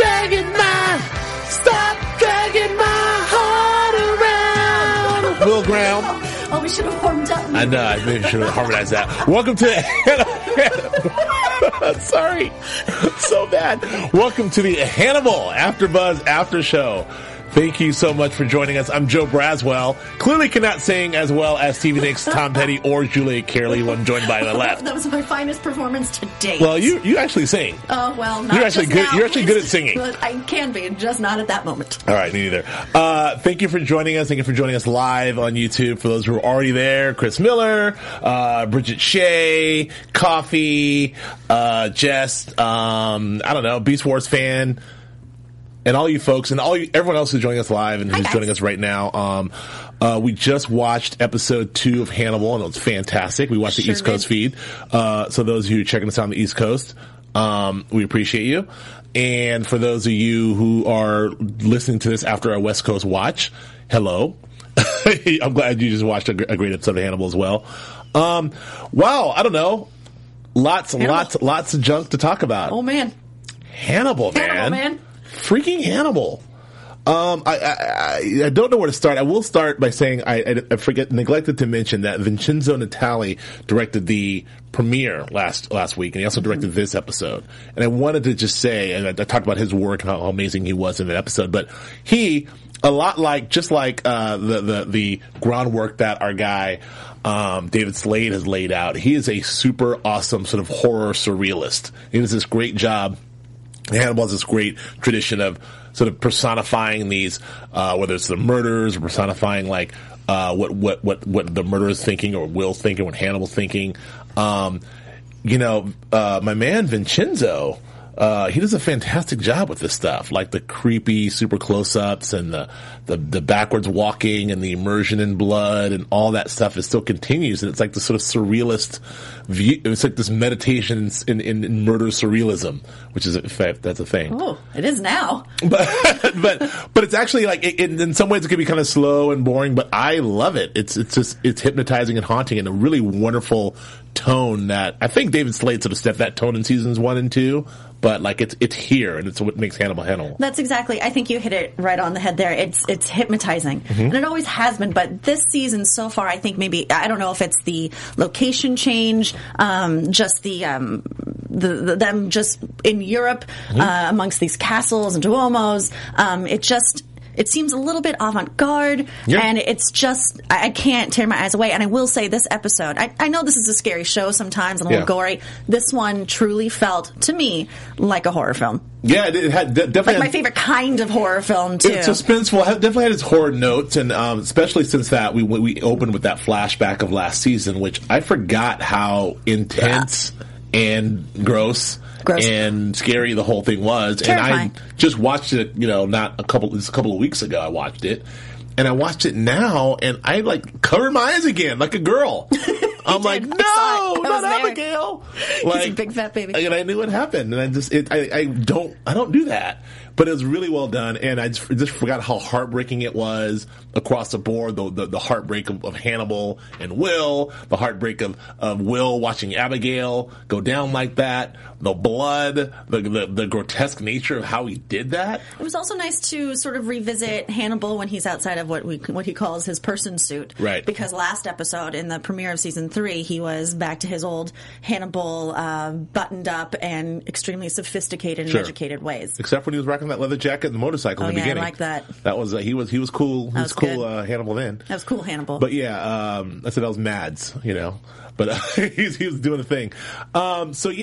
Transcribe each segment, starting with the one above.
dragging my, stop dragging my heart around. Will Graham. Oh, we should have warmed up. I know, I maybe should have harmonized that. Welcome to Sorry. So bad. Welcome to the Hannibal After Buzz After Show. Thank you so much for joining us. I'm Joe Braswell. Clearly cannot sing as well as Stevie Nicks, Tom Petty, or Julia Carey when joined by the left. That was my finest performance to date. Well, you you actually sing. Oh well, not You're actually good- now. you're actually good at singing. But I can be, just not at that moment. All right, me neither. Uh, thank you for joining us. Thank you for joining us live on YouTube. For those who are already there, Chris Miller, uh, Bridget Shea, Coffee, uh, Jess, um, I don't know, Beast Wars fan, and all you folks, and all you, everyone else who's joining us live and who's joining us right now. Um, uh, we just watched episode two of Hannibal, and it was fantastic. We watched the Sure East Coast did. feed. Uh, so those of you checking us out on the East Coast, um, we appreciate you. And for those of you who are listening to this after our West Coast watch, hello. I'm glad you just watched a, a great episode of Hannibal as well. Um, wow, I don't know. Lots, Hannibal. lots, lots of junk to talk about. Oh man, Hannibal, man. Hannibal, man. Freaking Hannibal. Um, I, I, I- don't know where to start. I will start by saying I, I, I forget neglected to mention that Vincenzo Natali directed the premiere last last week, and he also directed this episode. And I wanted to just say, and I, I talked about his work, how, how amazing he was in that episode. But he, a lot like just like uh, the the the groundwork that our guy um, David Slade has laid out, he is a super awesome sort of horror surrealist. He does this great job Hannibal has this great tradition of sort of personifying these, uh, whether it's the murders or personifying like, uh, what, what, what, what the murderer is thinking or Will's thinking, what Hannibal's thinking. Um, you know, uh, my man Vincenzo, uh, he does a fantastic job with this stuff, like the creepy, super close-ups and the, the, the backwards walking and the immersion in blood and all that stuff. It still continues, and it's like the sort of surrealist view. It's like this meditation in, in, in murder surrealism, which is, in fact, that's a thing oh, it is now. but but but it's actually like it, it- in some ways it can be kind of slow and boring, but I love it. It's it's just it's hypnotizing and haunting and a really wonderful tone that I think David Slade sort of set that tone in seasons one and two, but like it's it's here and it's what makes Hannibal Hannibal. That's exactly. I think you hit it right on the head there. It's it's hypnotizing, Mm-hmm. and it always has been. But this season so far, I think maybe I don't know if it's the location change, um, just the, um, the, the them just in Europe Mm-hmm. uh, amongst these castles and duomos. Um, it just. It seems a little bit avant-garde, Yeah. and it's just I, I can't tear my eyes away. And I will say, this episode, I, I know this is a scary show sometimes and a little Yeah. gory. This one truly felt to me like a horror film, Yeah, it, had definitely like my favorite kind of horror film too. It's suspenseful. It definitely had its horror notes, and um, especially since that we we opened with that flashback of last season, which I forgot how intense and gross, Gross. and scary the whole thing was. And I just watched it, you know, not a couple just a couple of weeks ago. I watched it, and I watched it now, and I like covered my eyes again like a girl. I'm like, no, saw. I was not there. Abigail. He's a big fat baby. And I knew what happened, and I just, it, I, I don't, I don't do that. But it was really well done, and I just, just forgot how heartbreaking it was across the board. The the, the heartbreak of, of Hannibal and Will, the heartbreak of, of Will watching Abigail go down like that, the blood, the, the the grotesque nature of how he did that. It was also nice to sort of revisit Hannibal when he's outside of what we what he calls his person suit. Right. Because last episode in the premiere of season three, he was back to his old Hannibal, uh, buttoned up and extremely sophisticated and Sure. educated ways. Except when he was rocking that leather jacket and the motorcycle Oh, in the yeah, I beginning. like that. That was uh, he was he was cool. He was, was cool uh, Hannibal then. That was cool, Hannibal. But yeah, um, I said that was Mads, you know. But uh, he was doing the thing. Um, so yeah.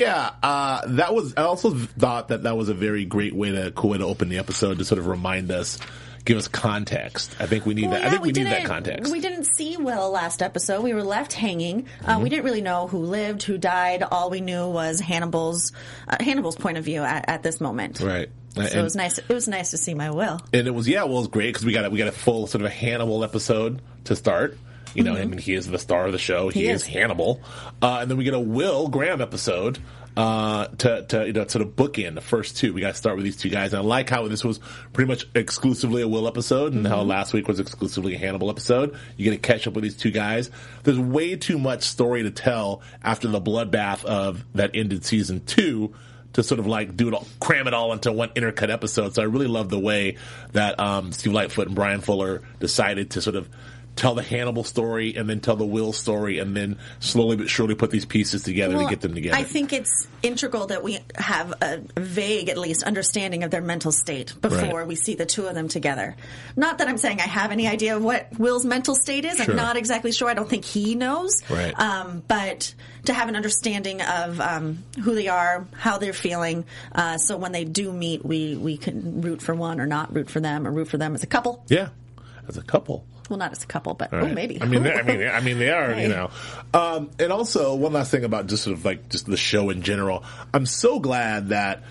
Yeah, uh, that was. I also thought that that was a very great way to cool way to open the episode to sort of remind us, give us context. I think we need Well, that. yeah, I think we, need that context. We didn't see Will last episode. We were left hanging. Uh, Mm-hmm. We didn't really know who lived, who died. All we knew was Hannibal's uh, Hannibal's point of view at, at this moment. right. So it was nice. It was nice to see my Will. and it was yeah, well, it was great because we got a, we got a full sort of a Hannibal episode to start. You know, I mean, he is the star of the show. He, Mm-hmm. He is. is. Hannibal, uh, and then we get a Will Graham episode uh, to to you know sort of bookend the first two. We got to start with these two guys, and I like how this was pretty much exclusively a Will episode, and Mm-hmm. how last week was exclusively a Hannibal episode. You get to catch up with these two guys. There's way too much story to tell after the bloodbath of that ended season two to sort of like do it all, cram it all into one intercut episode. So I really love the way that um, Steve Lightfoot and Bryan Fuller decided to sort of tell the Hannibal story and then tell the Will story and then slowly but surely put these pieces together Well, to get them together. I think it's integral that we have a vague, at least, understanding of their mental state before Right. we see the two of them together. Not that I'm saying I have any idea of what Will's mental state is. Sure. I'm not exactly sure. I don't think he knows. Right. Um, but to have an understanding of um, who they are, how they're feeling, uh, so when they do meet, we we can root for one or not root for them, or root for them as a couple. yeah, as a couple. Well, not as a couple, but Right. oh, maybe. I mean, they, I mean, I mean, they are, Hey. you know. Um, and also, one last thing about just sort of like just the show in general. I'm so glad that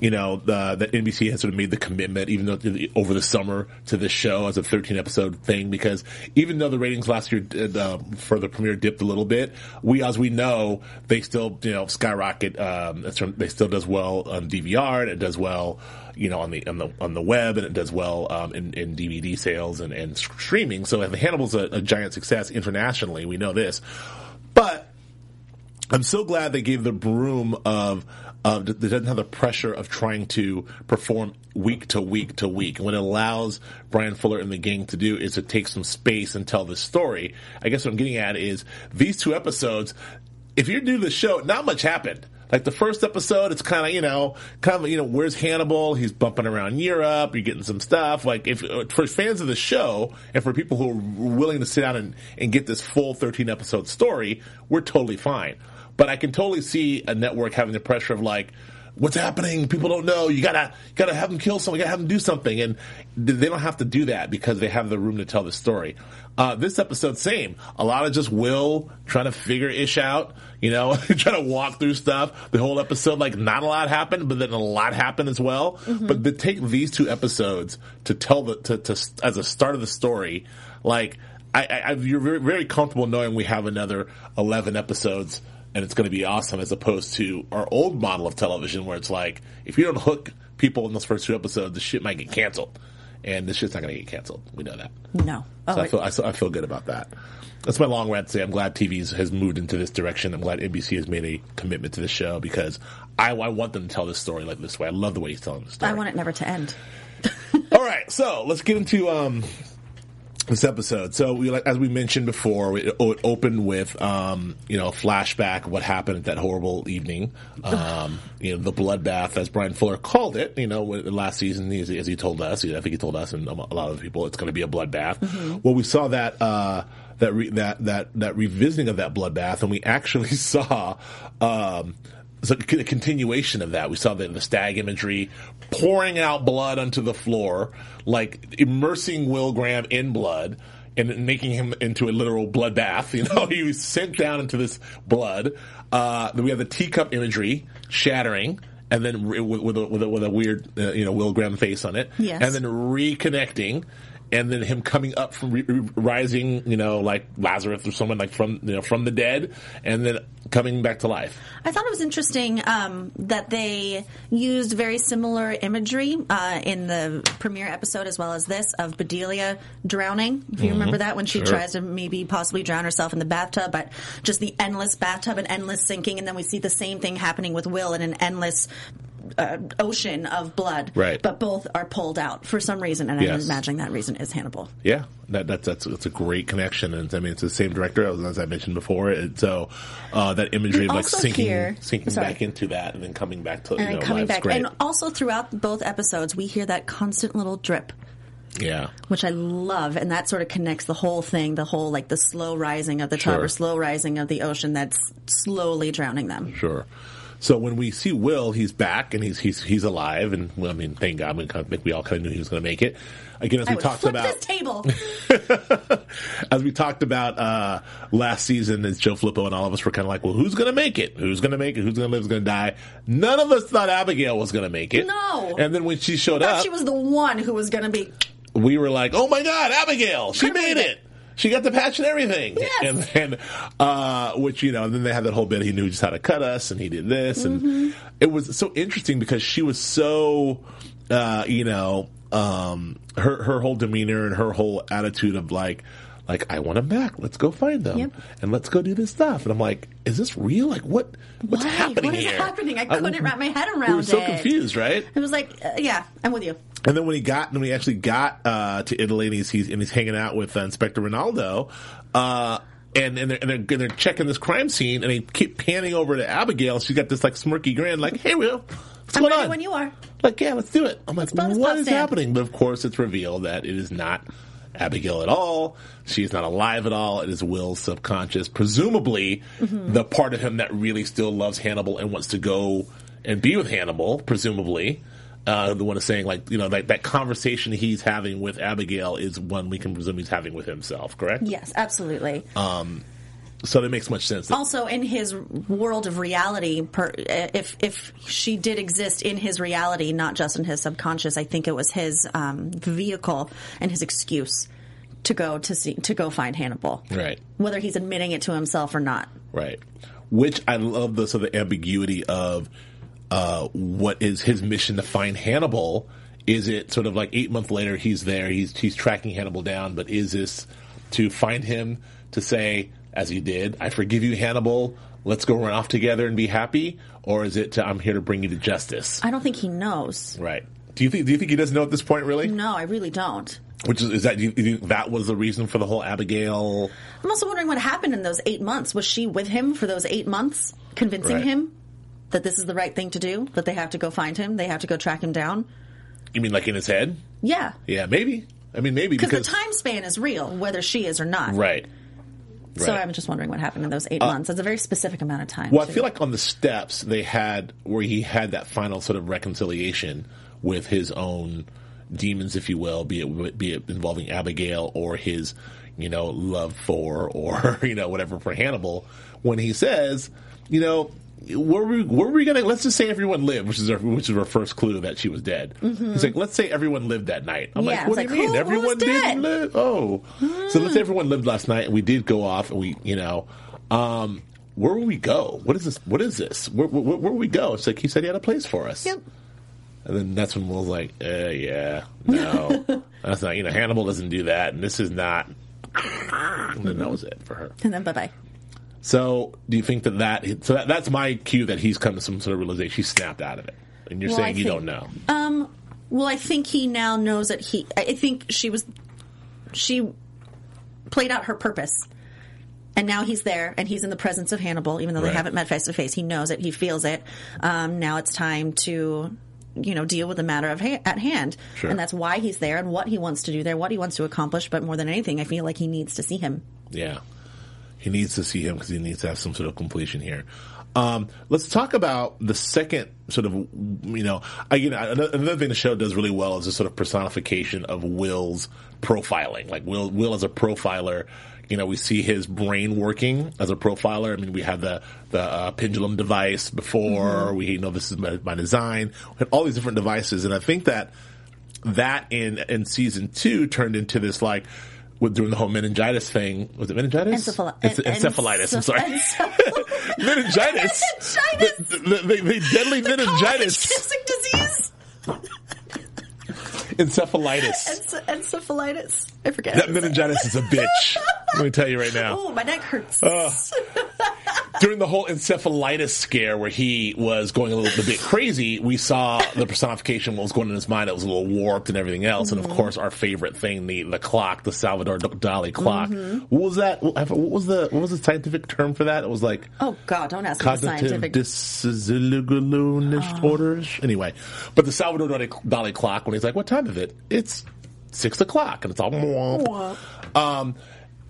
you know the, that NBC has sort of made the commitment, even though over the summer, to this show as a 13 episode thing. Because even though the ratings last year did, uh, for the premiere dipped a little bit, we as we know they still you know skyrocket. Um, they still does well on DVR. And it does well you know, on the on the on the web, and it does well um, in, in DVD sales and, and streaming. So the Hannibal's a, a giant success internationally. We know this, but I'm so glad they gave the broom of of that doesn't have the pressure of trying to perform week to week to week. And what it allows Bryan Fuller and the gang to do is to take some space and tell the story. I guess what I'm getting at is these two episodes. If you're new to the show, not much happened. Like the first episode, it's kind of you know, kind of you know, where's Hannibal? He's bumping around Europe. You're getting some stuff. Like if uh, for fans of the show and for people who are willing to sit down and, and get this full 13 episode story, we're totally fine. But I can totally see a network having the pressure of like, what's happening? People don't know. You gotta, gotta have them kill someone. You gotta have them do something. And they don't have to do that because they have the room to tell the story. Uh, this episode, same. A lot of just Will trying to figure ish out, you know, trying to walk through stuff. The whole episode, like, not a lot happened, but then a lot happened as well. But to take these two episodes to tell the, to, to, as a start of the story, like, I, I, I you're very, very comfortable knowing we have another 11 episodes and it's going to be awesome as opposed to our old model of television where it's like, if you don't hook people in those first two episodes, the shit might get canceled. And this shit's not going to get canceled. We know that. No. Oh, So I feel, I, so I feel good about that. That's my long rant say I'm glad TV's has moved into this direction. I'm glad NBC has made a commitment to the show because I, I want them to tell this story like this way. I love the way he's telling the story. I want it never to end. All right, so let's get into um, this episode. So, we, like, as we mentioned before, it, it opened with um, you know a flashback of what happened at that horrible evening. Um, you know, the bloodbath, as Bryan Fuller called it. You know, last season, as, he- as he told us, I think he told us and a lot of people, it's going to be a bloodbath. Well, we saw that. Uh, that, re- that that that revisiting of that bloodbath, and we actually saw um, so a continuation of that. We saw the, the stag imagery pouring out blood onto the floor, like immersing Will Graham in blood and making him into a literal bloodbath. You know, he was sent down into this blood. Uh, then we have the teacup imagery shattering. And then re- with, with, a, with, a, with a weird, uh, you know, Will Graham face on it. Yes. And then reconnecting. And then him coming up from re- rising, you know, like Lazarus or someone like from you know from the dead, and then coming back to life. I thought it was interesting um, that they used very similar imagery uh, in the premiere episode as well as this of Bedelia drowning. If you remember that when she Mm-hmm. Sure. tries to maybe possibly drown herself in the bathtub, but just the endless bathtub and endless sinking, and then we see the same thing happening with Will in an endless. Uh, ocean of blood, Right. But both are pulled out for some reason, and I'm imagining that reason is Hannibal. Yeah, that, that's that's that's a great connection, and I mean it's the same director as, I mentioned before. And so uh, that imagery of like sinking here- sinking sorry. back into that, and then coming back to And you know coming back, great. and also throughout both episodes, we hear that constant little drip. yeah, which I love, and that sort of connects the whole thing, the whole like the slow rising of the tub Sure. or slow rising of the ocean that's slowly drowning them. sure. So when we see Will, he's back and he's he's he's alive, and well, I mean, thank God, we, kind of, we all kind of knew he was going to make it. Again, as I we talked about, this table. as we talked about uh, last season, as Joe Flippo and all of us were kind of like, well, who's going to make it? Who's going to make it? Who's going to live? Who's going to die? None of us thought Abigail was going to make it. No. And then when she showed up, she was the one who was going to be. we were like, "Oh my God, Abigail! She made made it! She got the patch and everything!" Yes. And then, uh, which you know, and then they had that whole bit. He knew just how to cut us, and he did this, Mm-hmm. and it was so interesting because she was so, uh, you know, um, her her whole demeanor and her whole attitude of like. Like I want them back. Let's go find them, Yep. and let's go do this stuff. And I'm like, "Is this real? Like, what? What's Why? happening What is here? happening? I Uh, couldn't wrap my head around. We were so it. confused, right? It was like, uh, yeah, I'm with you. And then when he got, when he actually got uh, to Italy, and he's, he's and he's hanging out with uh, Inspector Ronaldo, uh, and and they're, and, they're, and they're checking this crime scene, and they keep panning over to Abigail. She's got this like smirky grin, like, "Hey, Will, what's I'm going on?" when you are. Like, yeah, let's do it. I'm like, what is stand. happening? But of course, it's revealed that it is not Abigail at all. She's not alive at all. It is Will's subconscious, presumably Mm-hmm. the part of him that really still loves Hannibal and wants to go and be with Hannibal, presumably. Uh, the one is saying, like, you know, like that conversation he's having with Abigail is one we can presume he's having with himself, correct? Yes, absolutely. So that makes much sense. also in his world of reality per, if if she did exist in his reality not just in his subconscious i think it was his um, vehicle and his excuse to go to see to go find hannibal Right. whether he's admitting it to himself or not Right. Which I love the sort of ambiguity of uh, what is his mission to find Hannibal. Is it sort of like eight months later he's there, he's he's tracking Hannibal down, but is this to find him to say, as he did, I forgive you, Hannibal, let's go run off together and be happy? Or is it to I'm here to bring you to justice? i don't think he knows Right. Do you think do you think he doesn't know at this point really? no i really don't Which is, is that do you, you think that was the reason for the whole Abigail i'm also wondering what happened in those eight months was she with him for those eight months convincing Right. him that this is the right thing to do that they have to go find him they have to go track him down you mean like in his head? yeah Yeah, maybe. I mean maybe because the time span is real whether she is or not Right. So Right. Uh, I'm just wondering what happened in those eight months. It's a very specific amount of time. Well, I feel like on the steps they had where he had that final sort of reconciliation with his own demons, if you will, be it be it involving Abigail or his, you know, love for or you know whatever for Hannibal. When he says, you know. Where were, we, were we gonna? Let's just say everyone lived, which is our, which is our first clue that she was dead. He's like, let's say everyone lived that night. I'm Mm-hmm. Yeah, like, what do like, you mean? who- everyone didn't live. Oh, so let's say everyone lived last night, and we did go off, and we, you know, um, where will we go? What is this? What is this? Where, where, where will we go? It's like he said he had a place for us. Yep. And then that's when Will's like, uh, yeah, no, that's not. You know, Hannibal doesn't do that, and this is not. And then that was it for her. And then bye bye. So, do you think that that? So that, that's my cue that he's come to some sort of realization. He snapped out of it, and you're Well, I saying you think- don't know. Um. Well, I think he now knows that he. I think she was. She played out her purpose. And now he's there, and he's in the presence of Hannibal, even though Right. they haven't met face to face. He knows it, he feels it. Um, now it's time to, you know, deal with the matter of ha- at hand, Sure. and that's why he's there, and what he wants to do there, what he wants to accomplish. But more than anything, I feel like he needs to see him. Yeah. He needs to see him because he needs to have some sort of completion here. Um, let's talk about the second sort of, you know, again, another, another thing the show does really well is a sort of personification of Will's profiling. Like Will, Will as a profiler, you know, we see his brain working as a profiler. I mean, we had the, the uh, pendulum device before. We know this is by, by design. We had all these different devices. And I think that that in in season two turned into this like with doing the whole meningitis thing. Was it meningitis? Encephali- en- encephalitis. I'm sorry. enceph- meningitis. Meningitis. The, the, the, the deadly meningitis. Disease. Encephalitis. Ence- encephalitis. I forget. That meningitis is a bitch. Let me tell you right now. Oh, my neck hurts. During the whole encephalitis scare where he was going a little bit crazy, we saw the personification, what was going on in his mind. It was a little warped and everything else. And of Mm-hmm. course, our favorite thing, the, the clock, the Salvador Dali clock. Mm-hmm. What was that? What was the, what was the scientific term for that? It was like oh God, don't ask me the cognitive scientific. dysregulation orders. Anyway, but the Salvador Dali, Dali clock, when he's like, what time is it? It's six o'clock. And it's all, mwah. um,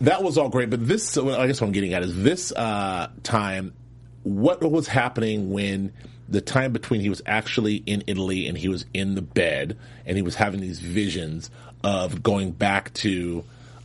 that was all great, but this, I guess what I'm getting at is this uh, time, what was happening when the time between he was actually in Italy and he was in the bed and he was having these visions of going back to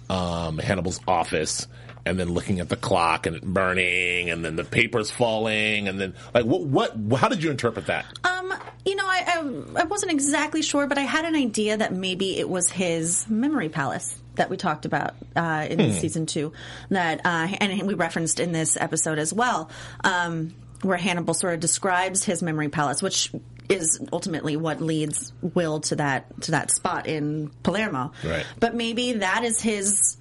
um, Hannibal's office and then looking at the clock and it burning and then the papers falling and then like what what how did you interpret that? Um, you know, I, I I wasn't exactly sure, but I had an idea that maybe it was his memory palace that we talked about uh, in Hmm. season two, that uh, and we referenced in this episode as well, um, where Hannibal sort of describes his memory palace, which is ultimately what leads Will to that to that spot in Palermo. Right. But maybe that is his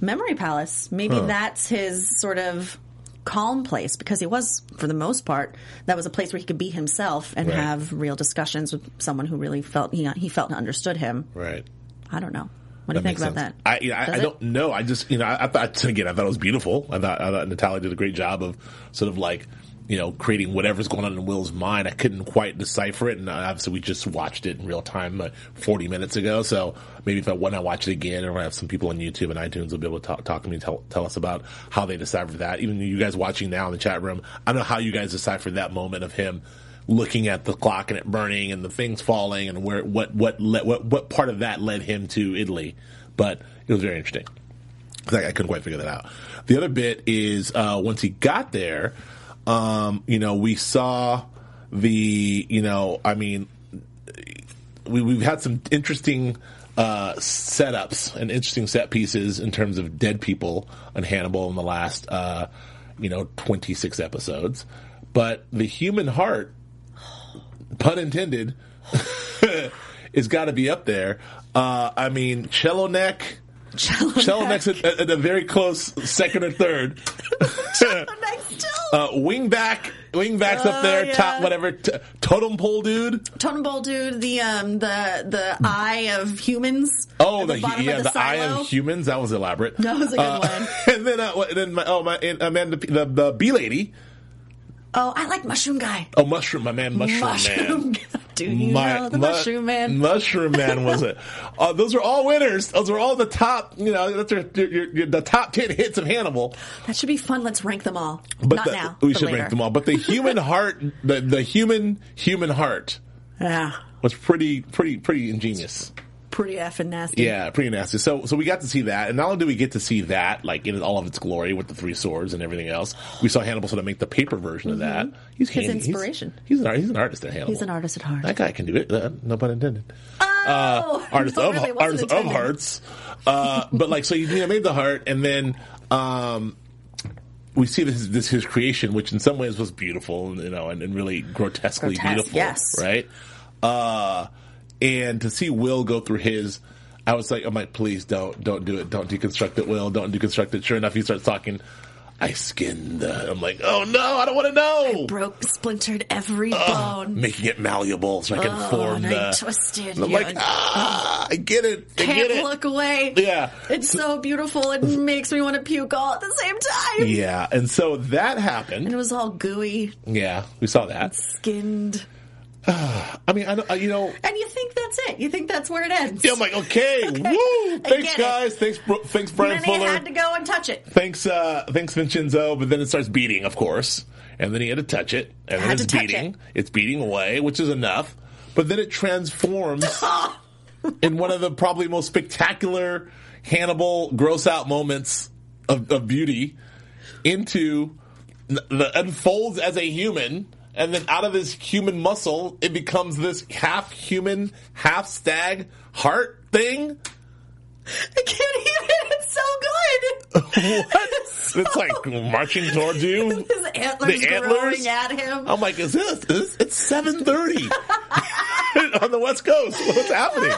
memory palace. Maybe that's his sort of calm place because he was, for the most part, that was a place where he could be himself and Right. have real discussions with someone who really felt he he felt and understood him. Right. I don't know. What do you think about sense. that? I, you know, I, I don't know. I just, you know, I, I thought again, I thought it was beautiful. I thought, I thought Natali did a great job of sort of like, you know, creating whatever's going on in Will's mind. I couldn't quite decipher it, and obviously we just watched it in real time, uh, forty minutes ago. So maybe if I when I watch it again, or I have some people on YouTube and iTunes will be able to talk, talk to me, and tell, tell us about how they deciphered that. Even you guys watching now in the chat room, I don't know how you guys deciphered that moment of him looking at the clock and it burning and the things falling and where what what le- what what part of that led him to Italy, but it was very interesting. I, I couldn't quite figure that out. The other bit is uh, once he got there, um, you know, we saw the you know, I mean, we, we've had some interesting uh, setups and interesting set pieces in terms of dead people on Hannibal in the last, uh, you know, 26 episodes. But the human heart, pun intended, is got to be up there. Uh, I mean, Cello Neck. Cello Neck's at, at a very close second or third. Next still. uh, wingback, wingback's up Oh, there, yeah. top whatever, t- totem pole dude. Totem pole dude, the um the the eye of humans. Oh, at the, yeah, of the, eye of humans. That was elaborate. That was a good Uh, one. And then, uh, what- then my, oh my, and Amanda, the the bee lady. Oh, I like Mushroom Guy. Oh, mushroom, my man, mushroom, man. Do you know the mu- Mushroom Man? Mushroom Man was it? Uh, those are all winners. Those are all the top. You know, that's your, your, your, the top ten hits of Hannibal. that should be fun. Let's rank them all. But Not the, now. we should later. rank them all. But the human heart, the the human human heart Yeah, was pretty pretty pretty ingenious. Pretty effing nasty. Yeah, pretty nasty. So, so we got to see that, and not only do we get to see that, like in all of its glory with the three swords and everything else, we saw Hannibal sort of make the paper version of that. He's Mm-hmm. His handy. Inspiration. He's, an art, he's an artist at Hannibal. He's an artist at heart. That guy can do it. Uh, no pun intended. Oh, artist no, of really, artist of hearts. Uh, but like, so you know, made the heart, and then um, we see this this his creation, which in some ways was beautiful, and, you know, and, and really grotesquely Grotesque, beautiful, yes. right? Uh, and to see Will go through his. I was like, I'm like, please don't, don't do it. Don't deconstruct it, Will. Don't deconstruct it. Sure enough, he starts talking. I skinned. The, I'm like, oh no, I don't want to know. Broke, splintered every Ugh, bone. making it malleable so I can Oh, form and the. I twisted. And I'm like, and- ah, I get it. I can't get it. look away. Yeah. It's so beautiful. It makes me want to puke all at the same time. Yeah, and so that happened. And it was all gooey, Yeah, we saw that. skinned. I mean, I, don't- you know, And you think that's it. You think that's where it ends. yeah, I'm like, okay, woo! Thanks, get it. guys. Thanks, Bro- thanks, and Bryan then he Fuller. had to go and touch it. Thanks, uh, thanks, Vincenzo. But then it starts beating, of course, and then he had to touch it, and then it's beating. it. It's beating away, which is enough. But then it transforms in one of the probably most spectacular Hannibal gross out moments of, of beauty into the unfolds as a human and then out of his human muscle, it becomes this half human, half stag heart thing. I can't even. It's so good. What? It's like marching towards you. His antlers, The antlers? growing at him. I'm like, is this? Is, it's seven thirty on the West Coast. What's happening?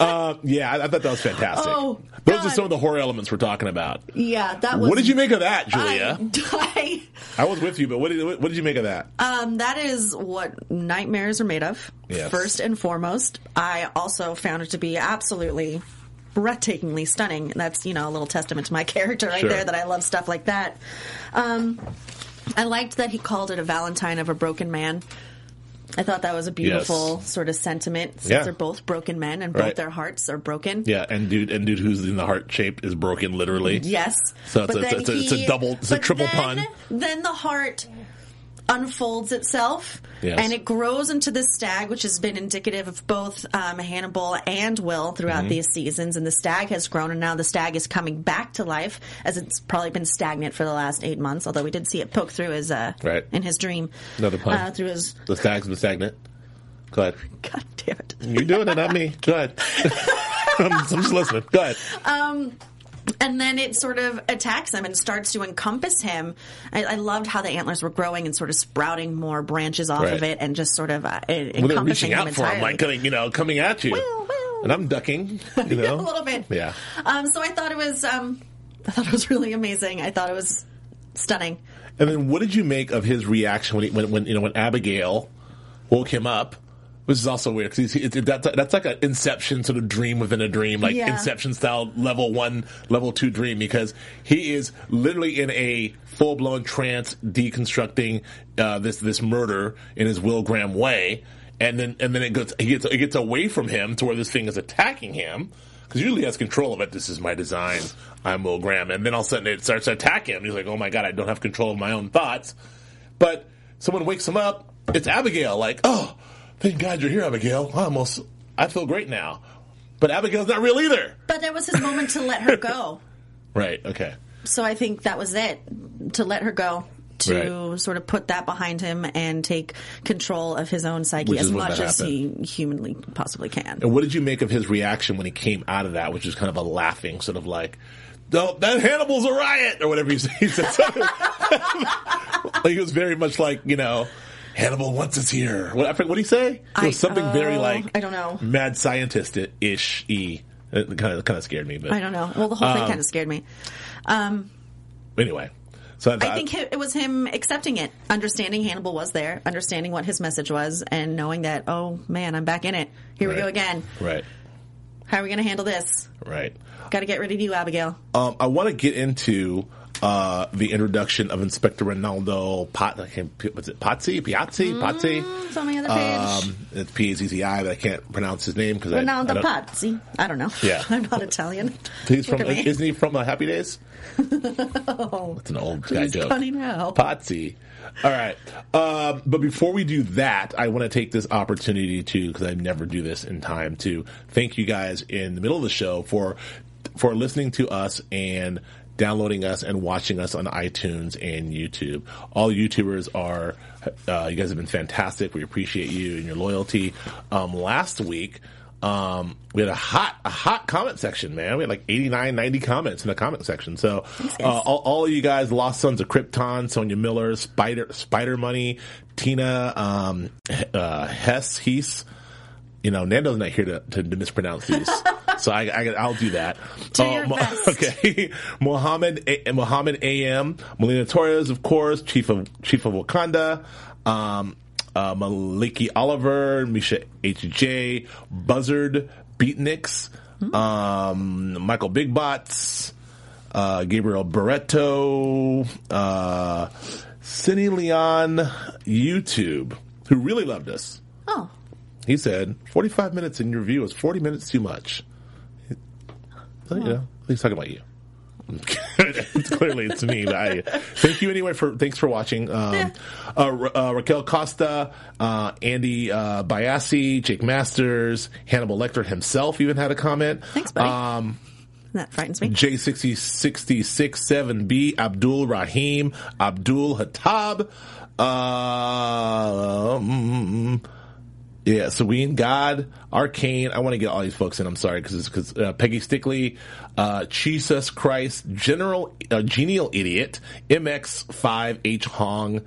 Uh, yeah, I, I thought that was fantastic. Oh, Those are some of the horror elements we're talking about. yeah, that was. What did you make of that, Julia? I, I, was with you, but what did what did you make of that? um, that is what nightmares are made of. Yes. First and foremost, I also found it to be absolutely breathtakingly stunning. That's you know a little testament to my character right Sure. there that I love stuff like that. Um, I liked that he called it a Valentine of a broken man. I thought that was a beautiful sort of sentiment since Yeah. they're both broken men and both Right. their hearts are broken. Yeah, and dude, and dude, who's in the heart shape is broken literally. Yes. So it's a- it's a- it's a double- it's a triple then- pun. Then the heart unfolds itself Yes. and it grows into this stag, which has been indicative of both um, Hannibal and Will throughout Mm-hmm. these seasons. And the stag has grown, and now the stag is coming back to life as it's probably been stagnant for the last eight months. Although we did see it poke through his uh, Right. in his dream, Another pun. uh, through his. The stag's been stagnant. Go ahead. God damn it! You're doing it, not me. Go ahead. I'm, I'm just listening. Go ahead. And then it sort of attacks him and starts to encompass him. I, I loved how the antlers were growing and sort of sprouting more branches off Right. of it, and just sort of uh, Well, they're encompassing reaching him out for him, like coming, you know, coming at you, Well, well. and I'm ducking. You know, a little bit. Yeah. Um, so I thought it was, um, I thought it was really amazing. I thought it was stunning. And then, what did you make of his reaction when, he, when, when you know, when Abigail woke him up? Which is also weird because that's that's like an Inception sort of dream within a dream, like Yeah. Inception style level one, level two dream, because he is literally in a full blown trance, deconstructing uh, this this murder in his Will Graham way, and then and then it gets it gets it gets away from him to where this thing is attacking him. Because usually he has control of it. This is my design. I'm Will Graham, and then all of a sudden it starts to attack him. He's like, "Oh my god, I don't have control of my own thoughts." But someone wakes him up. It's Abigail. Like, oh, thank God you're here, Abigail. I almost, I feel great now. But Abigail's not real either. But there was his moment to let her go. Right. Okay. So I think that was it to let her go. To Right. sort of put that behind him and take control of his own psyche Which as much as he humanly possibly can. And what did you make of his reaction when he came out of that, which was kind of a laughing, sort of like, "No, that Hannibal's a riot," or whatever he said. He said something. like he was very much like you know. Hannibal wants us here. What, I forget- what did he say? It was I- something very oh, like I don't know. mad scientist ish. E. It kind of kind of scared me, but I don't know. Well, the whole thing Um, kind of scared me. Um, anyway. So I think hi- it was him accepting it, understanding Hannibal was there, understanding what his message was, and knowing that, oh man, I'm back in it. Here we go again. right, How are we going to handle this? right. Got to get rid of you, Abigail. Um, I want to get into uh, the introduction of Inspector Ronaldo Pot. I what's it? Pazzi? Piazzi? Pazzi? It's on the other page. Um, it's P A Z Z I, but I can't pronounce his name because I, I Ronaldo don't- Pazzi. I don't know. Yeah. I'm not Italian. He's from. Isn't he from uh, Happy Days? That's an old guy joke. funny now? Patsy. All right. Um, but before we do that, I want to take this opportunity to, because I never do this in time, to thank you guys in the middle of the show for for listening to us and downloading us and watching us on iTunes and YouTube. All YouTubers are, uh, you guys have been fantastic. We appreciate you and your loyalty. Um, last week, um, we had a hot, a hot comment section, man. We had like 89, 90 comments in the comment section. So, uh, all, all you guys, Lost Sons of Krypton, Sonia Miller, Spider, Spider Money, Tina, um, uh, Hess, Heath, you know, Nando's not here to, to, to mispronounce these. so I, I, I'll do that. Best. Okay. Mohammed, A- Mohammed AM, Melina Torres, of course, Chief of, Chief of Wakanda, um, uh, Maliki Oliver, Misha HJ, Buzzard, Beatniks, um, Michael Bigbots, uh, Gabriel Barreto, uh, Cindy Leon, YouTube, who really loved us. Oh, He said, 45 minutes in your view is 40 minutes too much. So, you know, he's talking about you. it's clearly it's me, but I thank you anyway for thanks for watching. Um, uh, Ra- uh, Raquel Costa, uh, Andy uh, Biasi, Jake Masters, Hannibal Lecter himself even had a comment. Thanks, buddy. Um, that frightens me. J6066 7B, Abdul Rahim, Abdul Hatab, Um, yeah, Saween, God, Arcane. I want to get all these folks in. I'm sorry because it's, because uh, Peggy Stickley, uh, Jesus Christ, General uh, Genial Idiot, MX5 H Hong.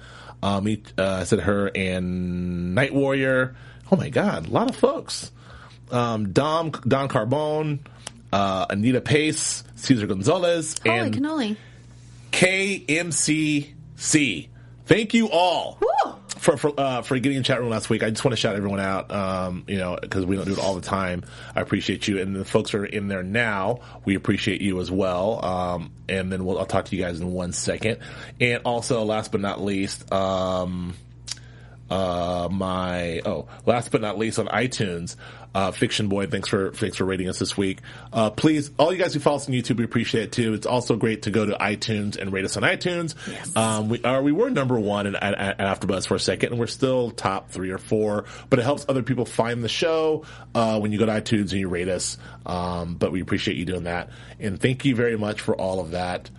Um, he, uh, I said her and Night Warrior. Oh my God, a lot of folks. Um, Dom Don Carbone, uh, Anita Pace, Cesar Gonzalez, Holy and cannoli. KMCC. Thank you all Woo! For for uh, for getting in chat room last week. I just want to shout everyone out, um, you know, because we don't do it all the time. I appreciate you, and the folks are in there now, we appreciate you as well. Um, and then we'll, I'll talk to you guys in one second. And also, last but not least, um, uh, my oh, last but not least on iTunes, uh, Fiction Boy. Thanks for thanks for rating us this week. Uh, please, all you guys who follow us on YouTube, we appreciate it too. It's also great to go to iTunes and rate us on iTunes. Um, we are we were number one at, at AfterBuzz for a second, and we're still top three or four. But it helps other people find the show uh, when you go to iTunes and you rate us. Um, but we appreciate you doing that, and thank you very much for all of that.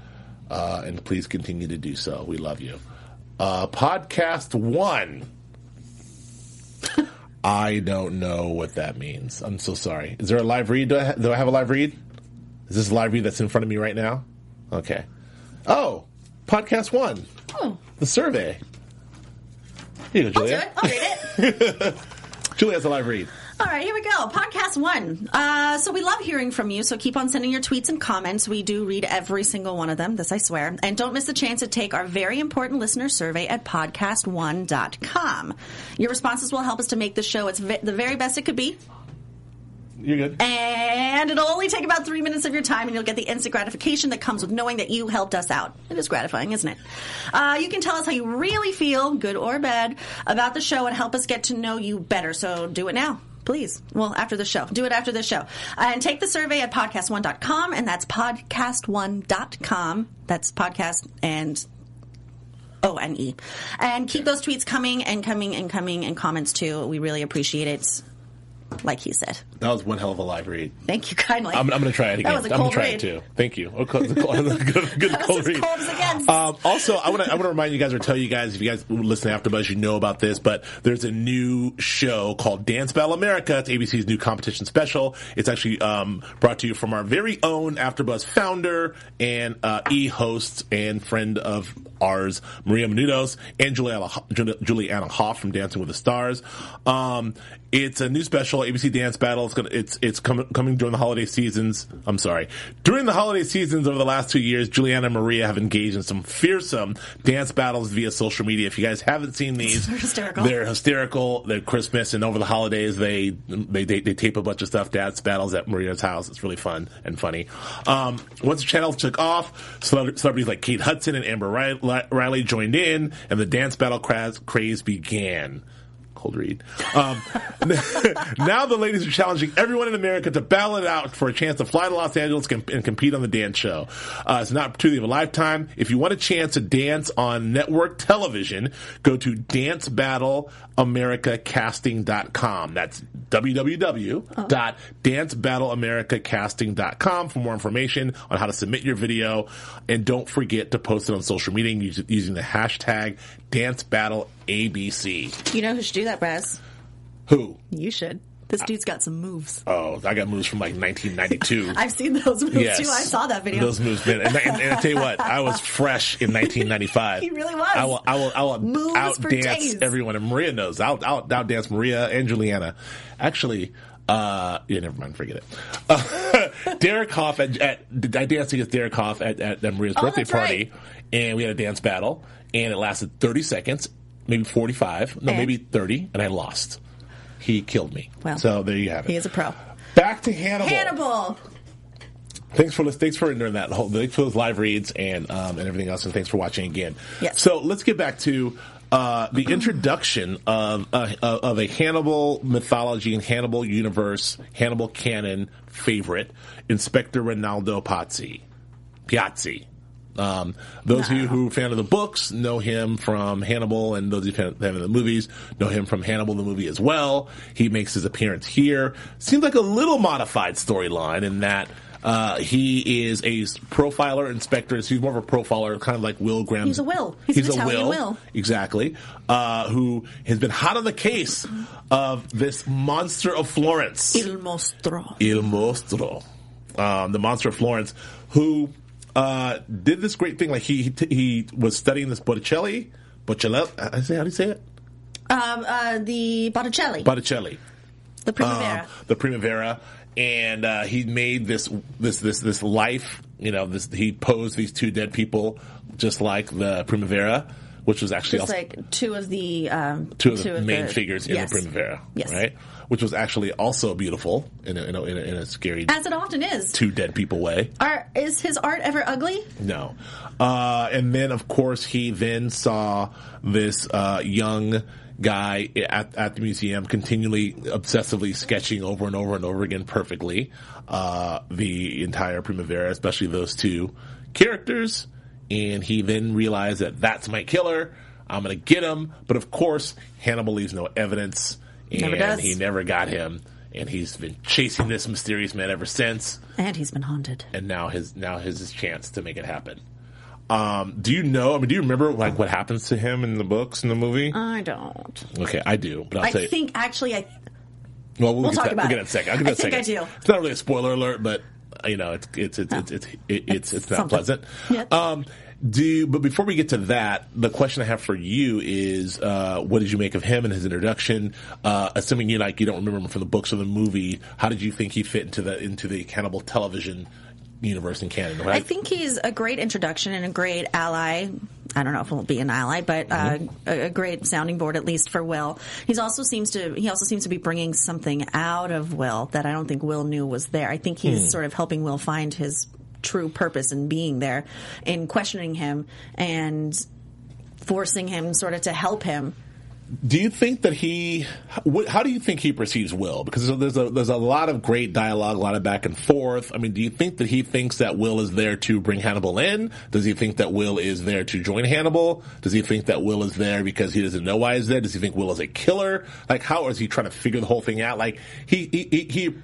Uh, and please continue to do so. We love you. Uh, podcast one. I don't know what that means. I'm so sorry. Is there a live read? Do I, ha- do I have a live read? Is this a live read that's in front of me right now? Okay. Oh, podcast one. Oh, The survey. Here you go, I'll do Julia. it. I'll read it. Julia has a live read. All right, here we go. Podcast one. Uh, so we love hearing from you. So keep on sending your tweets and comments. We do read every single one of them. This I swear. And don't miss the chance to take our very important listener survey at podcast1.com. Your responses will help us to make the show its the very best it could be. You're good. And it'll only take about three minutes of your time, and you'll get the instant gratification that comes with knowing that you helped us out. It is gratifying, isn't it? Uh, you can tell us how you really feel, good or bad, about the show and help us get to know you better. So do it now. Please. Well, after the show. Do it after the show. Uh, and take the survey at podcast1.com, and that's podcast1.com. That's podcast and O N E. And keep those tweets coming and coming and coming and comments too. We really appreciate it. Like he said. That was one hell of a live read. Thank you kindly. I'm, I'm going to try it again. That was a I'm going to try read. it too. Thank you. Oh, cold- good, good That was cold read. cold as it gets. Um, also, I want to I want to remind you guys or tell you guys if you guys listen to AfterBuzz, you know about this, but there's a new show called Dance Battle America. It's ABC's new competition special. It's actually um, brought to you from our very own AfterBuzz founder and uh, e-host and friend of ours, Maria Menounos, and Juliana Juliana Hough from Dancing with the Stars. Um, it's a new special, ABC Dance Battle. It's gonna, it's it's com- coming during the holiday seasons. I'm sorry, during the holiday seasons over the last two years, Juliana and Maria have engaged in some fearsome dance battles via social media. If you guys haven't seen these, They're hysterical. They're hysterical. They're Christmas and over the holidays. They they they, they tape a bunch of stuff. Dance battles at Maria's house. It's really fun and funny. Um, once the channel took off, celebrities like Kate Hudson and Amber Riley, joined in, and the dance battle craze began. Cold read. Um, now the ladies are challenging everyone in America to battle it out for a chance to fly to Los Angeles and compete on the dance show. Uh, it's an opportunity of a lifetime. If you want a chance to dance on network television, go to dancebattleamericacasting.com. That's www.dancebattleamericacasting.com for more information on how to submit your video. And don't forget to post it on social media using the hashtag DanceBattleABC. you know who should do that, Braz? Who? You should. This dude's got some moves. Oh, I got moves from like 1992. I've seen those moves Yes. too. I saw that video. Those moves, man. And, and, and I tell you what, I was fresh in 1995. He really was. I will, I will, I will Moves outdance everyone. And Maria knows. I'll, I'll outdance Maria and Juliana. Actually, uh, yeah, never mind. Forget it. Uh, Derek Hough at, at I danced against Derek Hough at, at, at Maria's Oh, birthday party, right. and we had a dance battle, and it lasted 30 seconds, maybe 45, no, And? maybe 30, and I lost. He killed me. Well, so there you have it. He is a pro. Back to Hannibal. Hannibal. Thanks for thanks for doing that whole thanks for those live reads and um, and everything else, and thanks for watching again. Yes. So let's get back to uh, the introduction of uh, of a Hannibal mythology and Hannibal universe, Hannibal canon favorite, Inspector Ronaldo Pazzi, Piazzi. Um, those of you who are a fan of the books know him from Hannibal, and those of you who are fan of the movies know him from Hannibal the movie as well. He makes his appearance here. Seems like a little modified storyline in that Uh, he is a profiler, inspector. He's more of a profiler, kind of like Will Graham. He's a Will. He's an Italian Will. Exactly. Uh, who has been hot on the case of this monster of Florence. Il mostro. Il Mostro, um, the monster of Florence, who uh, did this great thing. Like he he, he was studying this Botticelli. Botticelli. I say how do you say it? Um, uh, the Botticelli. Botticelli. the Primavera. Um, the Primavera, and uh, he made this this this this life. You know, this he posed these two dead people just like the Primavera, which was actually Just also like two of the um, two of the main figures in yes. the Primavera, Yes. right? Which was actually also beautiful in a, in a, in a, in a scary As it often is. two dead people way. Are, is his art ever ugly? No. Uh, and then, of course, he then saw this uh, young guy at, at the museum continually, obsessively sketching over and over and over again perfectly uh, the entire Primavera, especially those two characters. And he then realized that that's my killer. I'm going to get him. But of course, Hannibal leaves no evidence. And Never does. he never got him. And he's been chasing this mysterious man ever since And he's been haunted. and now his now his his chance to make it happen. Um, do you know? I mean, do you remember like what happens to him in the books in the movie? I don't. okay, I do, but I'll I think actually, I well, we'll, we'll get talk that, about we'll get it. in second. I'll get I think I do. It's not really a spoiler alert, but you know, it's it's it's it's it's it's, it's, it's not pleasant. Yeah. Um, do but before we get to that, the question I have for you is, uh, what did you make of him and his introduction? Uh, assuming you like you don't remember him from the books or the movie, how did you think he fit into the into the cannibal television universe in Canada? Right? I think he's a great introduction and a great ally. I don't know if he'll be an ally, but uh, Mm-hmm. a, a great sounding board at least for Will. He's also seems to he also seems to be bringing something out of Will that I don't think Will knew was there. I think he's Hmm. sort of helping Will find his true purpose in being there, in questioning him and forcing him sort of to help him. Do you think that he? How do you think he perceives Will? Because there's a there's a lot of great dialogue, a lot of back and forth. I mean, do you think that he thinks that Will is there to bring Hannibal in? Does he think that Will is there to join Hannibal? Does he think that Will is there because he doesn't know why he's there? Does he think Will is a killer? Like, how is he trying to figure the whole thing out? Like, he he he. he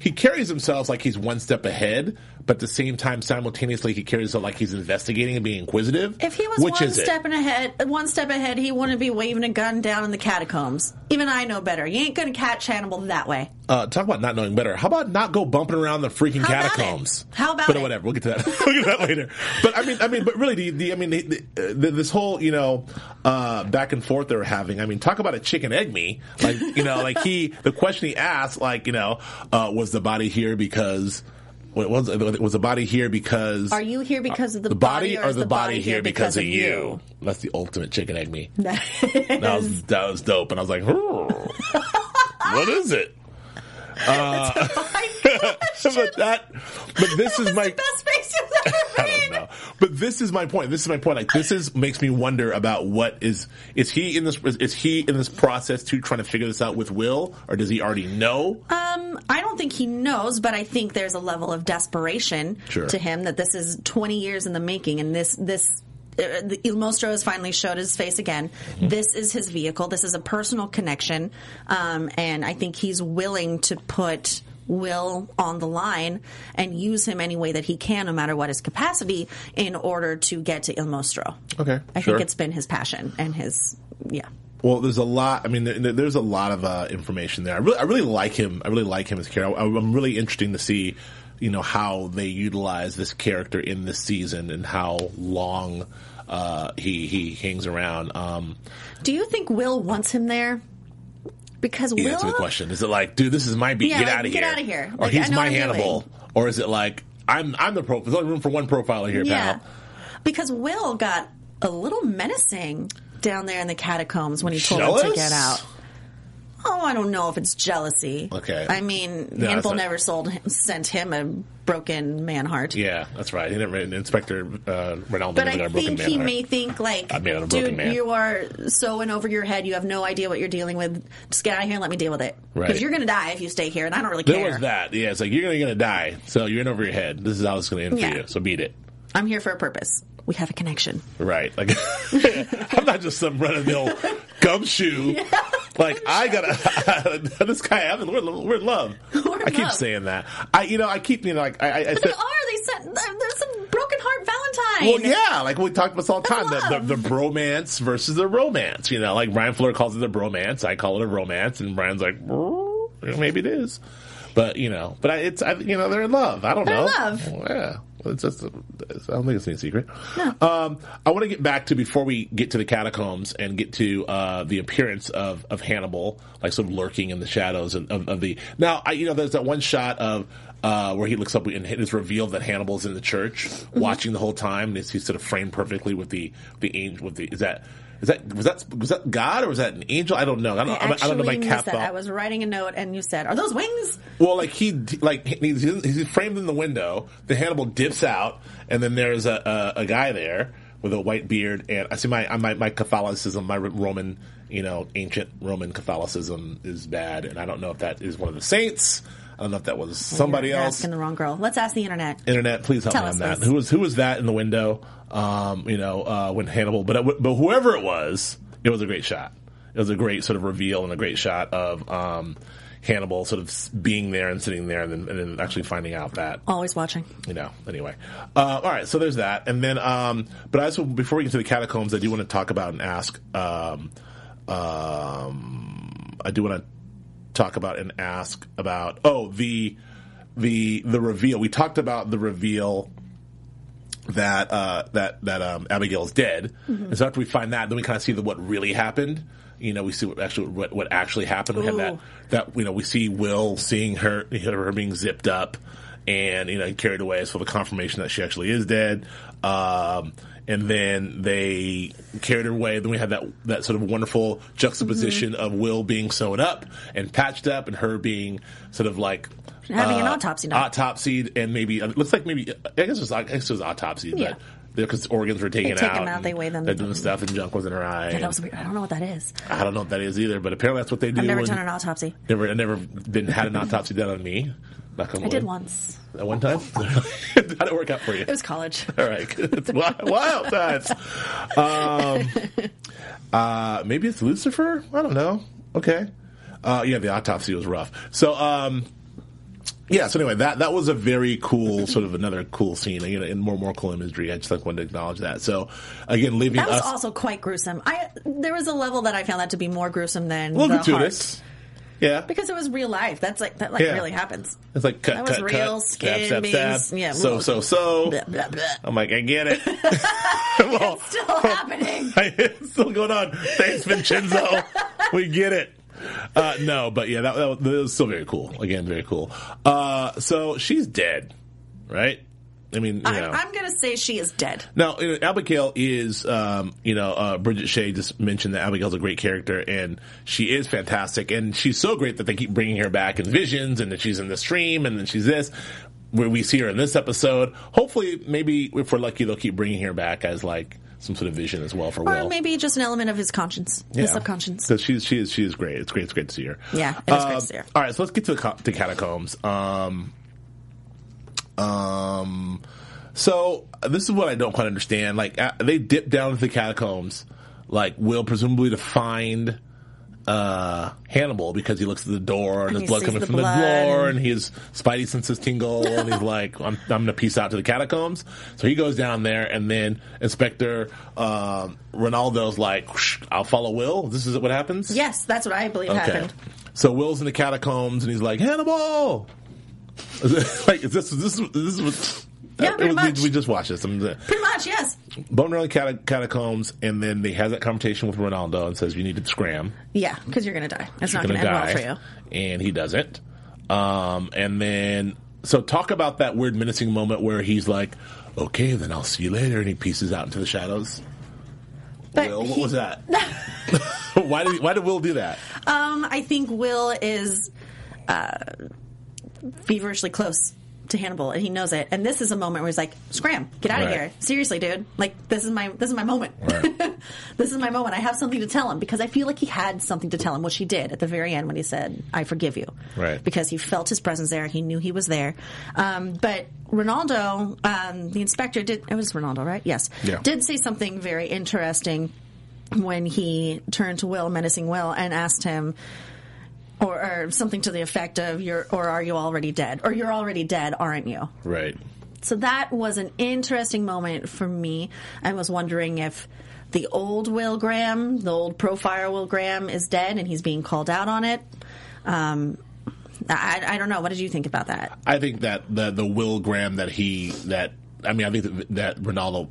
he carries himself like he's one step ahead, but at the same time, simultaneously, he carries himself like he's investigating and being inquisitive. If he was Which one step ahead, one step ahead, he wouldn't be waving a gun down in the catacombs. Even I know better. You ain't gonna catch Hannibal that way. Uh, talk about not knowing better. How about not go bumping around the freaking How about catacombs? it? How about but it? whatever. We'll get to that. we'll get to that later. But I mean, I mean, but really, the, the I mean, the, the, this whole you know uh, back and forth they were having. I mean, talk about a chicken egg me. Like you know, like he the question he asked, like you know, uh, was the body here because. What was was the body here because Are you here because of the, the body, or is the body here because of you? That's the ultimate chicken egg me. that was that was dope, and I was like, "Hmm, what is it? Uh, but that, but this is my Best face you've ever I made. don't know. But this is my point. This is my point. Like this is makes me wonder about what is is he in this is he in this process too trying to figure this out with Will or does he already know? Um, I don't think he knows, but I think there's a level of desperation Sure. to him that this is 20 years in the making, and this this. Uh, Il Mostro has finally showed his face again. Mm-hmm. This is his vehicle. This is a personal connection, um, and I think he's willing to put Will on the line and use him any way that he can, no matter what his capacity, in order to get to Il Mostro. Okay, I sure. think it's been his passion and his yeah. Well, there's a lot. I mean, there, there's a lot of uh, information there. I really, I really like him. I really like him as a character. I, I'm really interesting to see, you know, how they utilize this character in this season and how long uh, he he hangs around. Um, Do you think Will wants him there? Because yeah, Will, that's a good question. Is it like, dude, this is my beat. Yeah, get like, out of here! get out of here. Or Like, he's my I'm Hannibal. doing. Or is it like I'm I'm the pro? There's only room for one profiler here, Yeah, pal. because Will got a little menacing down there in the catacombs when he told him to get out. Oh, I don't know if it's jealousy. Okay. I mean, No, Hannibal not- never sold him, sent him a broken man heart. Yeah, that's right. He never, Inspector uh, Ronaldo But I think he may think like, I made it a dude, man." you are so in over your head. You have no idea what you're dealing with. Just get out of here and let me deal with it. Right. Because you're going to die if you stay here, and I don't really care. There was that. Yeah, it's like you're gonna, gonna die, so you're in over your head. This is how it's gonna end Yeah. for you. So beat it. I'm here for a purpose. We have a connection. Right. Like I'm not just some run of the mill gumshoe. Like I gotta this guy. I'm we're, we're in love. We're I keep saying that. I, you know, I keep, you know, like I, I, I But said, they are. They said there's some broken heart Valentine. Well, yeah, like we talk about this all the time. The, the, love. the bromance versus the romance. You know, like Bryan Fuller calls it a bromance. I call it a romance, and Bryan's like, "Mm, maybe it is. But you know, but I, it's I, you know they're in love. I don't They're in know. love. Yeah, it's it's, I don't think it's any secret. Um, I want to get back to before we get to the catacombs and get to uh, the appearance of of Hannibal, like sort of lurking in the shadows of, of, of the. Now, I, you know, there's that one shot of. Uh, where he looks up and it is revealed that Hannibal's in the church, Mm-hmm. watching the whole time. And he's, he's sort of framed perfectly with the the angel. With the is that is that was that was that God or was that an angel? I don't know. I don't. I I don't know my cap that. I was writing a note, and you said, "Are those wings?" well, like he like he's, he's framed in the window. The Hannibal dips out, and then there's a, a, a guy there with a white beard. And I see my my my Catholicism, my Roman, you know, ancient Roman Catholicism is bad, and I don't know if that is one of the saints. I don't know if that was somebody You're else. Asking the wrong girl. Let's ask the internet. Internet, please help Tell me on that. please. Who was who was that in the window? Um, you know, uh, when Hannibal, but it, but whoever it was, it was a great shot. It was a great sort of reveal and a great shot of um, Hannibal sort of being there and sitting there, and then, and then actually finding out that Always watching. you know. Anyway, uh, all right. So there's that, and then um, but I also before we get to the catacombs, I do want to talk about and ask. Um, um, I do want to talk about and ask about oh the the the reveal. We talked about the reveal that uh, that that um, Abigail's dead, and so after we find that, then we kind of see the what really happened. You know, we see what actually what, what actually happened. We have that that you know we see Will seeing her her being zipped up and you know carried away as for the confirmation that she actually is dead. Um, and then they carried her away. Then we had that that sort of wonderful juxtaposition Mm-hmm. of Will being sewn up and patched up, and her being sort of like Having an uh, autopsy done. autopsied, and maybe it looks like maybe I guess it was I guess it was autopsy, Yeah. but because organs were taken take out, 'em out, they weigh them. They're doing stuff, and junk was in her eye. That was weird. I don't know what that is. I don't know what that is either, but apparently that's what they do. I've never done an autopsy. Never, I never been had an autopsy done on me. Knock on I did once. At one time. How'd it work out for you? It was college. All right, good. Wild, times. Um, uh, maybe it's Lucifer. I don't know. Okay. Uh, yeah, the autopsy was rough. So, um, yeah. So anyway, that that was a very cool, sort of another cool scene. You know, and more more cool imagery. I just like wanted to acknowledge that. So, again, leaving That was us also quite gruesome. I there was a level that I found that to be more gruesome than little the gratuitous. heart. Yeah, because it was real life. That's like that like Yeah. really happens. it's like cut, That was cut, real cut, skin stab, being- stab, stab. yeah, So, well- so, so. Blah, blah, blah. I'm like, I get it. Well, It's still happening. it's still going on. Thanks, Vincenzo. we get it. Uh, no, but yeah, that, that, was- that was still very cool. Again, very cool. Uh, so she's dead, right? I mean, I, know. I'm gonna say she is dead. Now, you know, Abigail is, um, you know, uh, Bridget Shea just mentioned that Abigail's a great character, and she is fantastic, and she's so great that they keep bringing her back in visions, and that she's in the stream, and then she's this. Where we see her in this episode. Hopefully, maybe if we're lucky, they'll keep bringing her back as like some sort of vision as well for Or Will. maybe just an element of his conscience, his subconscious. Because she's she is she is great. It's great. It's great to see her. Yeah, it is great Um, to see her. All right, so let's get to the, co- the catacombs. Um, um, so this is what I don't quite understand. Like uh, they dip down into the catacombs, like Will presumably to find uh Hannibal because he looks at the door and, And there's blood coming the from the door and- his spidey senses tingle and he's like I'm, I'm gonna piece out to the catacombs. So he goes down there and then Inspector um, Ronaldo's like I'll follow Will. This is what happens? Yes, that's what I believe okay. happened. so Will's in the catacombs and he's like Hannibal like is this this this is what Yeah, pretty was- we- much. We, just watched this. I'm, Pretty much, yes. Bone the catacombs, and then they has that conversation with Ronaldo and says, "You need to scram." Yeah, because you're gonna die. It's not gonna, gonna end die, well for you. and he doesn't. Um, and then, so talk about that weird menacing moment where he's like, "Okay, then I'll see you later," and he pieces out into the shadows. But Will, what he- was that? why did why did Will do that? Um, I think Will is uh, feverishly close to Hannibal, and he knows it. And this is a moment where he's like, "Scram, get out of here! Seriously, dude! Like this is my this is my moment. Right. this is my moment. I have something to tell him because I feel like he had something to tell him, which he did at the very end when he said, "I forgive you," Right. Because he felt his presence there. He knew he was there. Um, but Ronaldo, um, the inspector, did it was Ronaldo, right? Yes, Yeah. did say something very interesting when he turned to Will, menacing Will, and asked him, or, or something to the effect of "You're or are you already dead?" or "You're already dead, aren't you?" Right. So that was an interesting moment for me. I was wondering if the old Will Graham, the old profile Will Graham, is dead and he's being called out on it. Um, I, I don't know. What did you think about that? I think that the the Will Graham that he that I mean I think that, that Ronaldo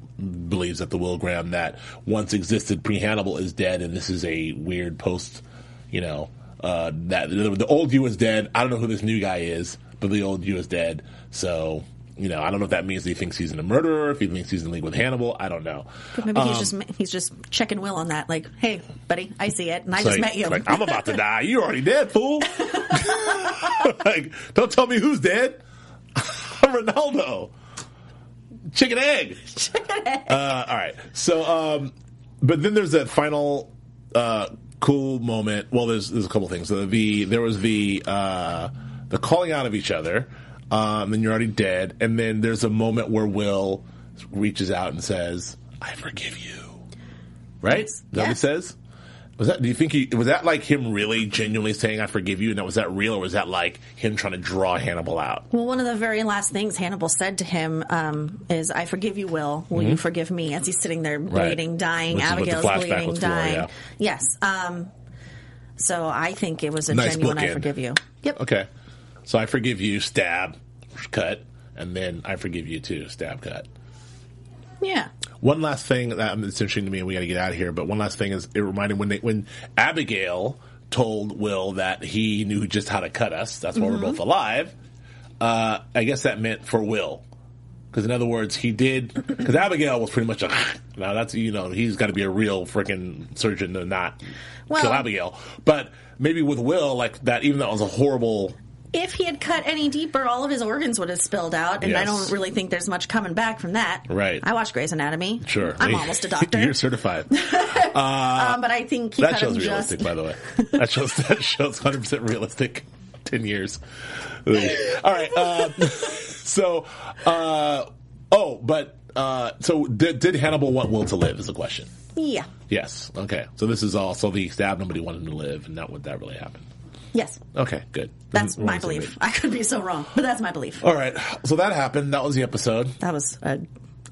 believes that the Will Graham that once existed pre Hannibal is dead, and this is a weird post. You know uh, that the, the old you is dead. I don't know who this new guy is, but the old you is dead. So. You know, I don't know if that means he thinks he's in a murderer, if he thinks he's in league with Hannibal. I don't know. But maybe he's Um, just he's just checking Will on that. Like, hey, buddy, I see it, and I just met you. like, I'm about to die. You're already dead, fool. like, don't tell me who's dead. I'm Ronaldo. Chicken egg. Uh, all right. So, um, but then there's that final uh, cool moment. Well, there's there's a couple things. So the there was the uh, the calling out of each other. Um, and you're already dead. And then there's a moment where Will reaches out and says, "I forgive you." Right? Is that Yeah. he says? Was that? Do you think he was that like him really genuinely saying "I forgive you"? And that was that real, or was that like him trying to draw Hannibal out? Well, one of the very last things Hannibal said to him um, is, "I forgive you, Will. Will you forgive me?" As he's sitting there bleeding, dying. Which is what the Abigail's bleeding, was for, dying. yeah. Yes. Um, so I think it was a Nice genuine "I forgive you." Yep. Okay. So I forgive you, stab, cut, and then I forgive you too, stab, cut. Yeah. One last thing that um, it's interesting to me, and we got to get out of here. But one last thing is, it reminded when they when Abigail told Will that he knew just how to cut us. That's why we're both alive. Uh, I guess that meant for Will, because in other words, he did. Because Abigail was pretty much a now that's you know he's got to be a real freaking surgeon to not Well- kill Abigail. But maybe with Will, like that, even though it was a horrible If he had cut any deeper, all of his organs would have spilled out, and I don't really think there's much coming back from that. Right. I watch Grey's Anatomy. Sure, I'm almost a doctor. You're certified. um, but I think he that show's realistic, just. by the way. That shows that shows 100 percent realistic. Ten years. All right. Uh, so, uh, oh, but uh, so did, did Hannibal want Will to live? Is the question. Yeah. Yes. Okay. So this is also the stab. Nobody wanted him to live, and not what that really happened. Yes. Okay. Good. That's my belief. I could be so wrong, but that's my belief. All right. So that happened. That was the episode. That was an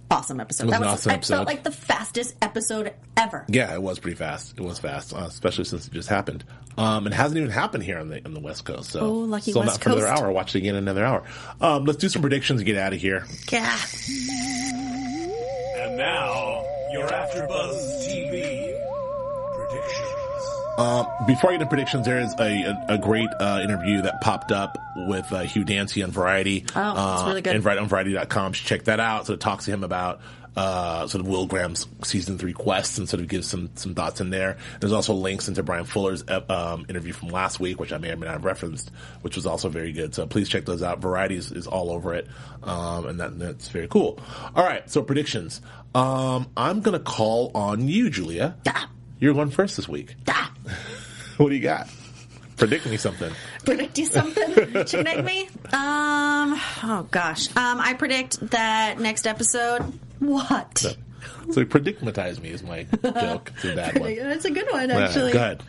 awesome episode. It was that an was, awesome It episode. felt like the fastest episode ever. Yeah, it was pretty fast. It was fast, uh, especially since it just happened. Um, it hasn't even happened here on the on the West Coast. So Oh, lucky still West not for another hour. Watch it again in another hour. Um, let's do some predictions and get out of here. Yeah. And now, your AfterBuzz TV predictions. Before I get to predictions, there is a, a, a great uh, interview that popped up with uh, Hugh Dancy on Variety. Oh, that's uh, really good. And right on Variety.com. Should check that out. So it talks to him about uh, sort of Will Graham's season three quests and sort of gives some some thoughts in there. There's also links into Bryan Fuller's uh, um, interview from last week, which I may or may not have referenced, which was also very good. So please check those out. Variety is, is all over it, um, and that, that's very cool. All right, so predictions. Um, I'm gonna call on you, Julia. You're going first this week. What do you got? Predict me something. predict you something? Chicken egg me? Um. Oh gosh. Um. I predict that next episode. What? So predicmatize me is my joke. It's a bad one. It's a good one, Yeah, actually. Go ahead.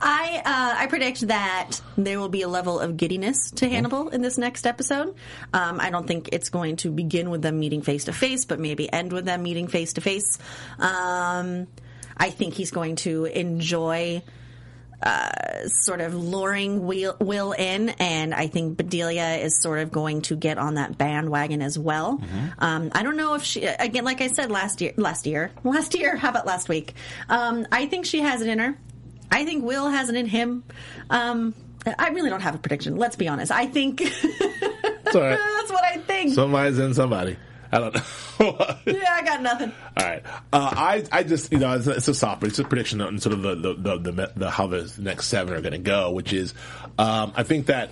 I uh, I predict that there will be a level of giddiness to Hannibal in this next episode. Um, I don't think it's going to begin with them meeting face to face, but maybe end with them meeting face to face. I think he's going to enjoy uh, sort of luring Will, Will in, and I think Bedelia is sort of going to get on that bandwagon as well. Um, I don't know if she, again, like I said last year, last year, last year. How about last week? Um, I think she has it in her. I think Will has it in him. Um, I really don't have a prediction. Let's be honest. I think It's all right. that's what I think. Somebody's in somebody. I don't know. yeah, I got nothing. All right. Uh, I I just you know it's, it's a soft, it's a prediction on sort of the the, the, the, the how the next seven are going to go, which is um, I think that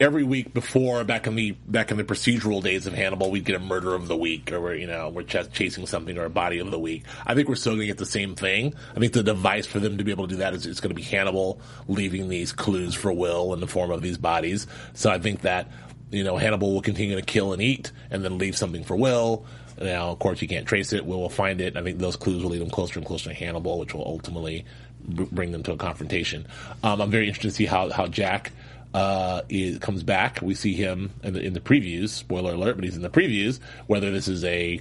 every week before back in the back in the procedural days of Hannibal, we'd get a murder of the week, or we're you know we're ch- chasing something or a body of the week. I think we're still going to get the same thing. I think the device for them to be able to do that is it's going to be Hannibal leaving these clues for Will in the form of these bodies. So I think that you know Hannibal will continue to kill and eat, and then leave something for Will. Now, of course, you can't trace it. Will will find it. I think those clues will lead him closer and closer to Hannibal, which will ultimately br- bring them to a confrontation. Um, I'm very interested to see how how Jack uh, is, comes back. We see him in the, in the previews. Spoiler alert, but he's in the previews. Whether this is a,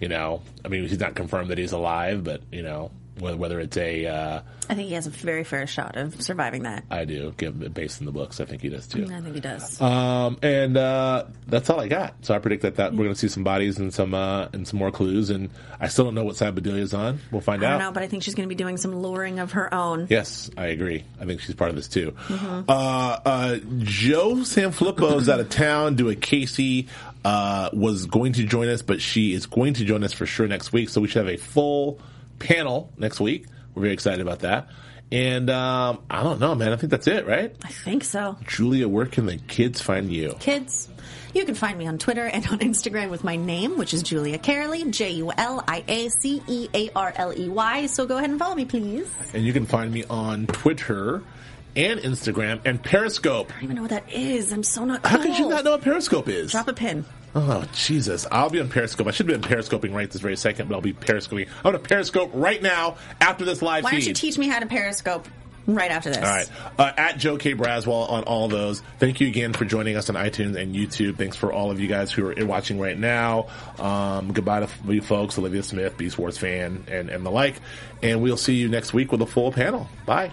you know, I mean, he's not confirmed that he's alive, but you know, whether, it's a, uh, I think he has a very fair shot of surviving that. I do give based in the books. I think he does too. I think he does. Um, and uh, that's all I got. So I predict that, that we're going to see some bodies and some uh, and some more clues. And I still don't know what side Bedelia's on. We'll find I out. don't know, but I think she's going to be doing some luring of her own. Yes, I agree. I think she's part of this too. Uh, uh, Joe Sanfilippo is out of town doing Casey. Uh, was going to join us, but she is going to join us for sure next week. So we should have a full panel next week. We're very excited about that. And um, I don't know, man. I think that's it, right? I think so. Julia, where can the kids find you? Kids, you can find me on Twitter and on Instagram with my name, which is Julia Cearley, J U L I A C E A R L E Y. So go ahead and follow me, please. And you can find me on Twitter and Instagram and Periscope. I don't even know what that is. I'm so not cool. How could you not know what Periscope is? Drop a pin. Oh Jesus! I'll be on Periscope. I should have been periscoping right this very second, but I'll be periscoping. I'm going to periscope right now after this live Why feed. don't you teach me how to Periscope right after this? all right, uh, at Joe K Braswell on all those. Thank you again for joining us on iTunes and YouTube. Thanks for all of you guys who are watching right now. Um, goodbye to you folks, Olivia Smith, Beast Wars fan, and and the like. And we'll see you next week with a full panel. Bye.